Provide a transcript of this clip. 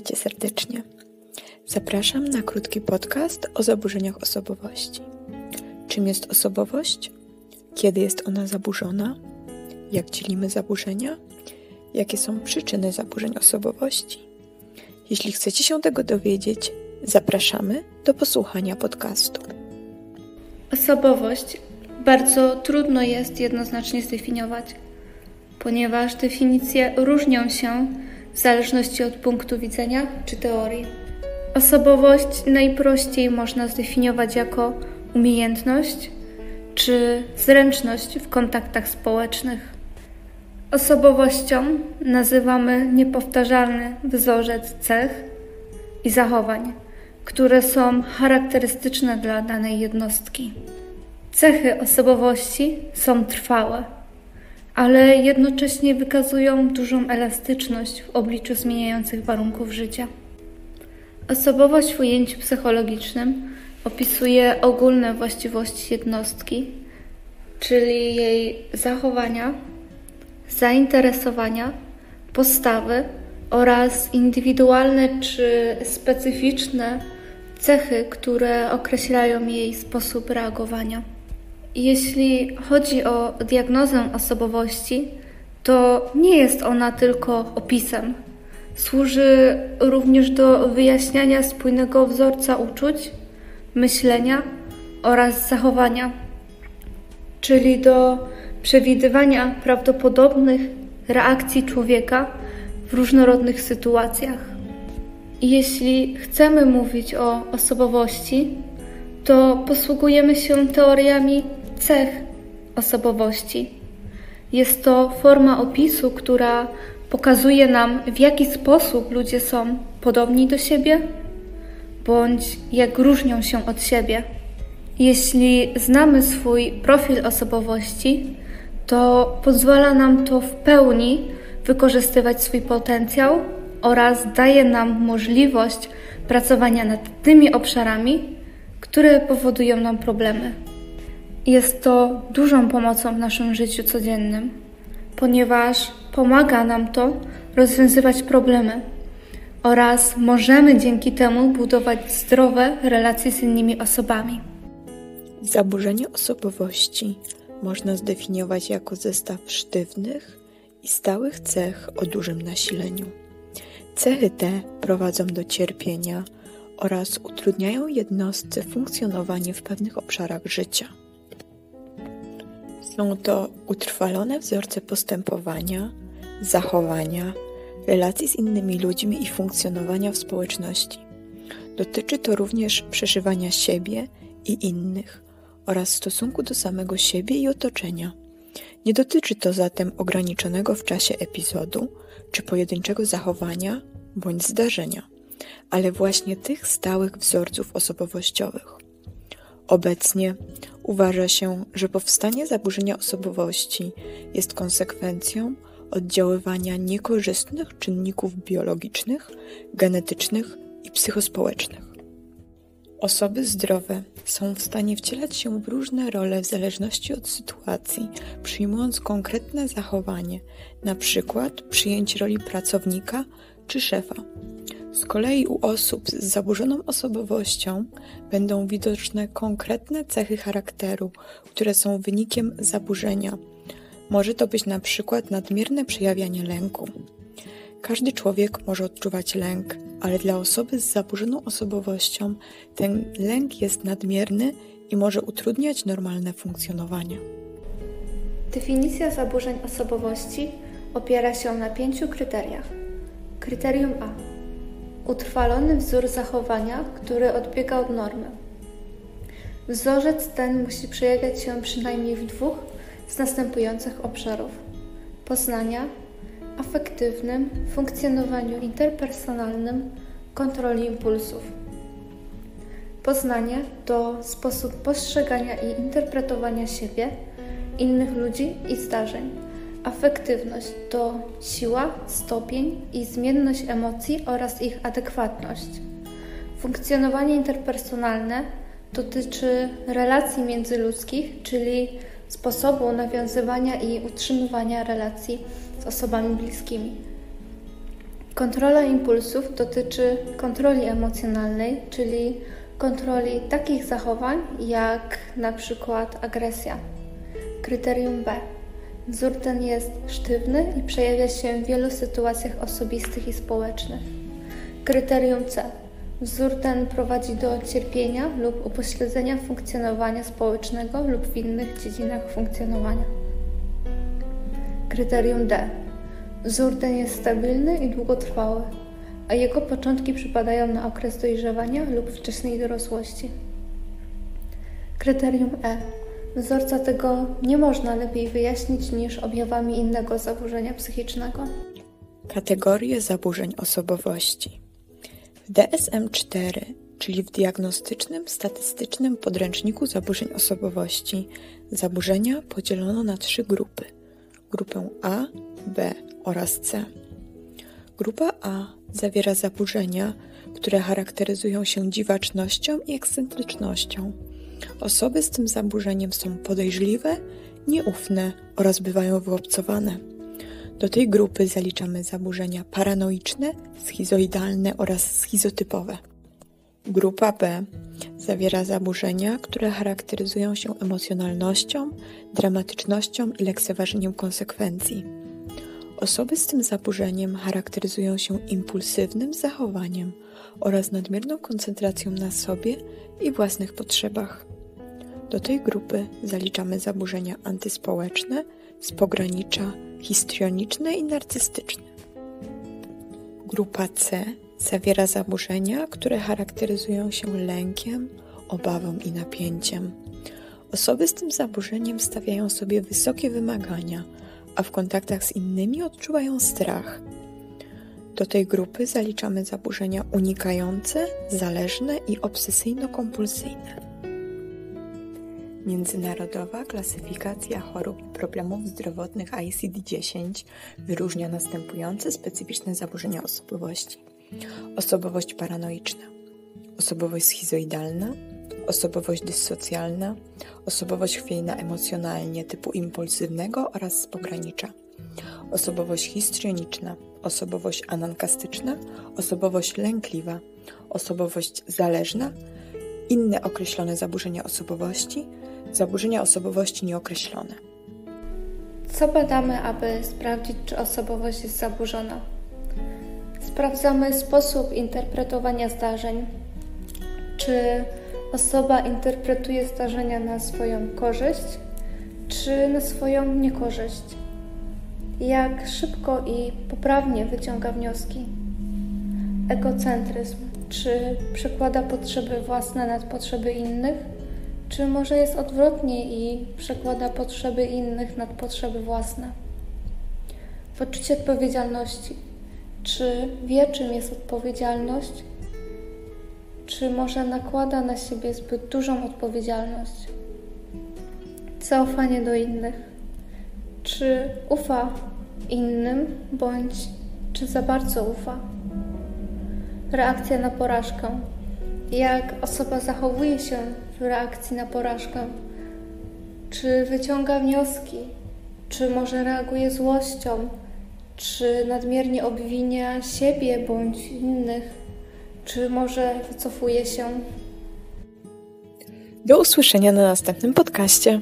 Witajcie serdecznie. Zapraszam na krótki podcast o zaburzeniach osobowości. Czym jest osobowość? Kiedy jest ona zaburzona? Jak dzielimy zaburzenia? Jakie są przyczyny zaburzeń osobowości? Jeśli chcecie się tego dowiedzieć, zapraszamy do posłuchania podcastu. Osobowość bardzo trudno jest jednoznacznie zdefiniować, ponieważ definicje różnią się w zależności od punktu widzenia czy teorii. Osobowość najprościej można zdefiniować jako umiejętność czy zręczność w kontaktach społecznych. Osobowością nazywamy niepowtarzalny wzorzec cech i zachowań, które są charakterystyczne dla danej jednostki. Cechy osobowości są trwałe ale jednocześnie wykazują dużą elastyczność w obliczu zmieniających warunków życia. Osobowość w ujęciu psychologicznym opisuje ogólne właściwości jednostki, czyli jej zachowania, zainteresowania, postawy oraz indywidualne czy specyficzne cechy, które określają jej sposób reagowania. Jeśli chodzi o diagnozę osobowości, to nie jest ona tylko opisem. Służy również do wyjaśniania spójnego wzorca uczuć, myślenia oraz zachowania, czyli do przewidywania prawdopodobnych reakcji człowieka w różnorodnych sytuacjach. Jeśli chcemy mówić o osobowości, to posługujemy się teoriami cech osobowości. Jest to forma opisu, która pokazuje nam, w jaki sposób ludzie są podobni do siebie bądź jak różnią się od siebie. Jeśli znamy swój profil osobowości, to pozwala nam to w pełni wykorzystywać swój potencjał oraz daje nam możliwość pracowania nad tymi obszarami, które powodują nam problemy. Jest to dużą pomocą w naszym życiu codziennym, ponieważ pomaga nam to rozwiązywać problemy oraz możemy dzięki temu budować zdrowe relacje z innymi osobami. Zaburzenie osobowości można zdefiniować jako zestaw sztywnych i stałych cech o dużym nasileniu. Cechy te prowadzą do cierpienia oraz utrudniają jednostce funkcjonowanie w pewnych obszarach życia. Są to utrwalone wzorce postępowania, zachowania, relacji z innymi ludźmi i funkcjonowania w społeczności. Dotyczy to również przeżywania siebie i innych oraz stosunku do samego siebie i otoczenia. Nie dotyczy to zatem ograniczonego w czasie epizodu czy pojedynczego zachowania bądź zdarzenia, ale właśnie tych stałych wzorców osobowościowych. Obecnie uważa się, że powstanie zaburzenia osobowości jest konsekwencją oddziaływania niekorzystnych czynników biologicznych, genetycznych i psychospołecznych. Osoby zdrowe są w stanie wcielać się w różne role w zależności od sytuacji, przyjmując konkretne zachowanie, przykład przyjęcie roli pracownika czy szefa. Z kolei u osób z zaburzoną osobowością będą widoczne konkretne cechy charakteru, które są wynikiem zaburzenia. Może to być na przykład nadmierne przejawianie lęku. Każdy człowiek może odczuwać lęk, ale dla osoby z zaburzoną osobowością ten lęk jest nadmierny i może utrudniać normalne funkcjonowanie. Definicja zaburzeń osobowości opiera się na pięciu kryteriach. Kryterium A utrwalony wzór zachowania, który odbiega od normy. Wzorzec ten musi przejawiać się przynajmniej w dwóch z następujących obszarów: poznania, afektywnym, funkcjonowaniu interpersonalnym, kontroli impulsów. Poznanie to sposób postrzegania i interpretowania siebie, innych ludzi i zdarzeń Afektywność to siła, stopień i zmienność emocji oraz ich adekwatność. Funkcjonowanie interpersonalne dotyczy relacji międzyludzkich, czyli sposobu nawiązywania i utrzymywania relacji z osobami bliskimi. Kontrola impulsów dotyczy kontroli emocjonalnej, czyli kontroli takich zachowań jak na przykład agresja. Kryterium B. Wzór ten jest sztywny i przejawia się w wielu sytuacjach osobistych i społecznych. Kryterium C. Wzór ten prowadzi do cierpienia lub upośledzenia funkcjonowania społecznego lub w innych dziedzinach funkcjonowania. Kryterium D. Wzór ten jest stabilny i długotrwały, a jego początki przypadają na okres dojrzewania lub wczesnej dorosłości. Kryterium E. Wzorca tego nie można lepiej wyjaśnić niż objawami innego zaburzenia psychicznego. Kategorie zaburzeń osobowości. W DSM-4, czyli w Diagnostycznym Statystycznym Podręczniku Zaburzeń Osobowości, zaburzenia podzielono na trzy grupy: grupę A, B oraz C. Grupa A zawiera zaburzenia, które charakteryzują się dziwacznością i ekscentrycznością. Osoby z tym zaburzeniem są podejrzliwe, nieufne oraz bywają wyobcowane. Do tej grupy zaliczamy zaburzenia paranoiczne, schizoidalne oraz schizotypowe. Grupa B zawiera zaburzenia, które charakteryzują się emocjonalnością, dramatycznością i lekceważeniem konsekwencji. Osoby z tym zaburzeniem charakteryzują się impulsywnym zachowaniem oraz nadmierną koncentracją na sobie i własnych potrzebach. Do tej grupy zaliczamy zaburzenia antyspołeczne z pogranicza histrioniczne i narcystyczne. Grupa C zawiera zaburzenia, które charakteryzują się lękiem, obawą i napięciem. Osoby z tym zaburzeniem stawiają sobie wysokie wymagania, a w kontaktach z innymi odczuwają strach. Do tej grupy zaliczamy zaburzenia unikające, zależne i obsesyjno-kompulsyjne. Międzynarodowa klasyfikacja chorób i problemów zdrowotnych ICD-10 wyróżnia następujące specyficzne zaburzenia osobowości: osobowość paranoiczna, osobowość schizoidalna, osobowość dyssocjalna, osobowość chwiejna emocjonalnie typu impulsywnego oraz z pogranicza, osobowość histrioniczna, osobowość anankastyczna, osobowość lękliwa, osobowość zależna, inne określone zaburzenia osobowości, zaburzenia osobowości nieokreślone. Co badamy, aby sprawdzić, czy osobowość jest zaburzona? Sprawdzamy sposób interpretowania zdarzeń. Czy osoba interpretuje zdarzenia na swoją korzyść, czy na swoją niekorzyść? Jak szybko i poprawnie wyciąga wnioski? Egocentryzm. Czy przekłada potrzeby własne nad potrzeby innych? Czy może jest odwrotnie i przekłada potrzeby innych nad potrzeby własne? Poczucie odpowiedzialności. Czy wie, czym jest odpowiedzialność? Czy może nakłada na siebie zbyt dużą odpowiedzialność? Zaufanie do innych. Czy ufa innym, bądź czy za bardzo ufa? Reakcja na porażkę. Jak osoba zachowuje się reakcji na porażkę? Czy wyciąga wnioski? Czy może reaguje złością? Czy nadmiernie obwinia siebie bądź innych? Czy może wycofuje się? Do usłyszenia na następnym podcaście.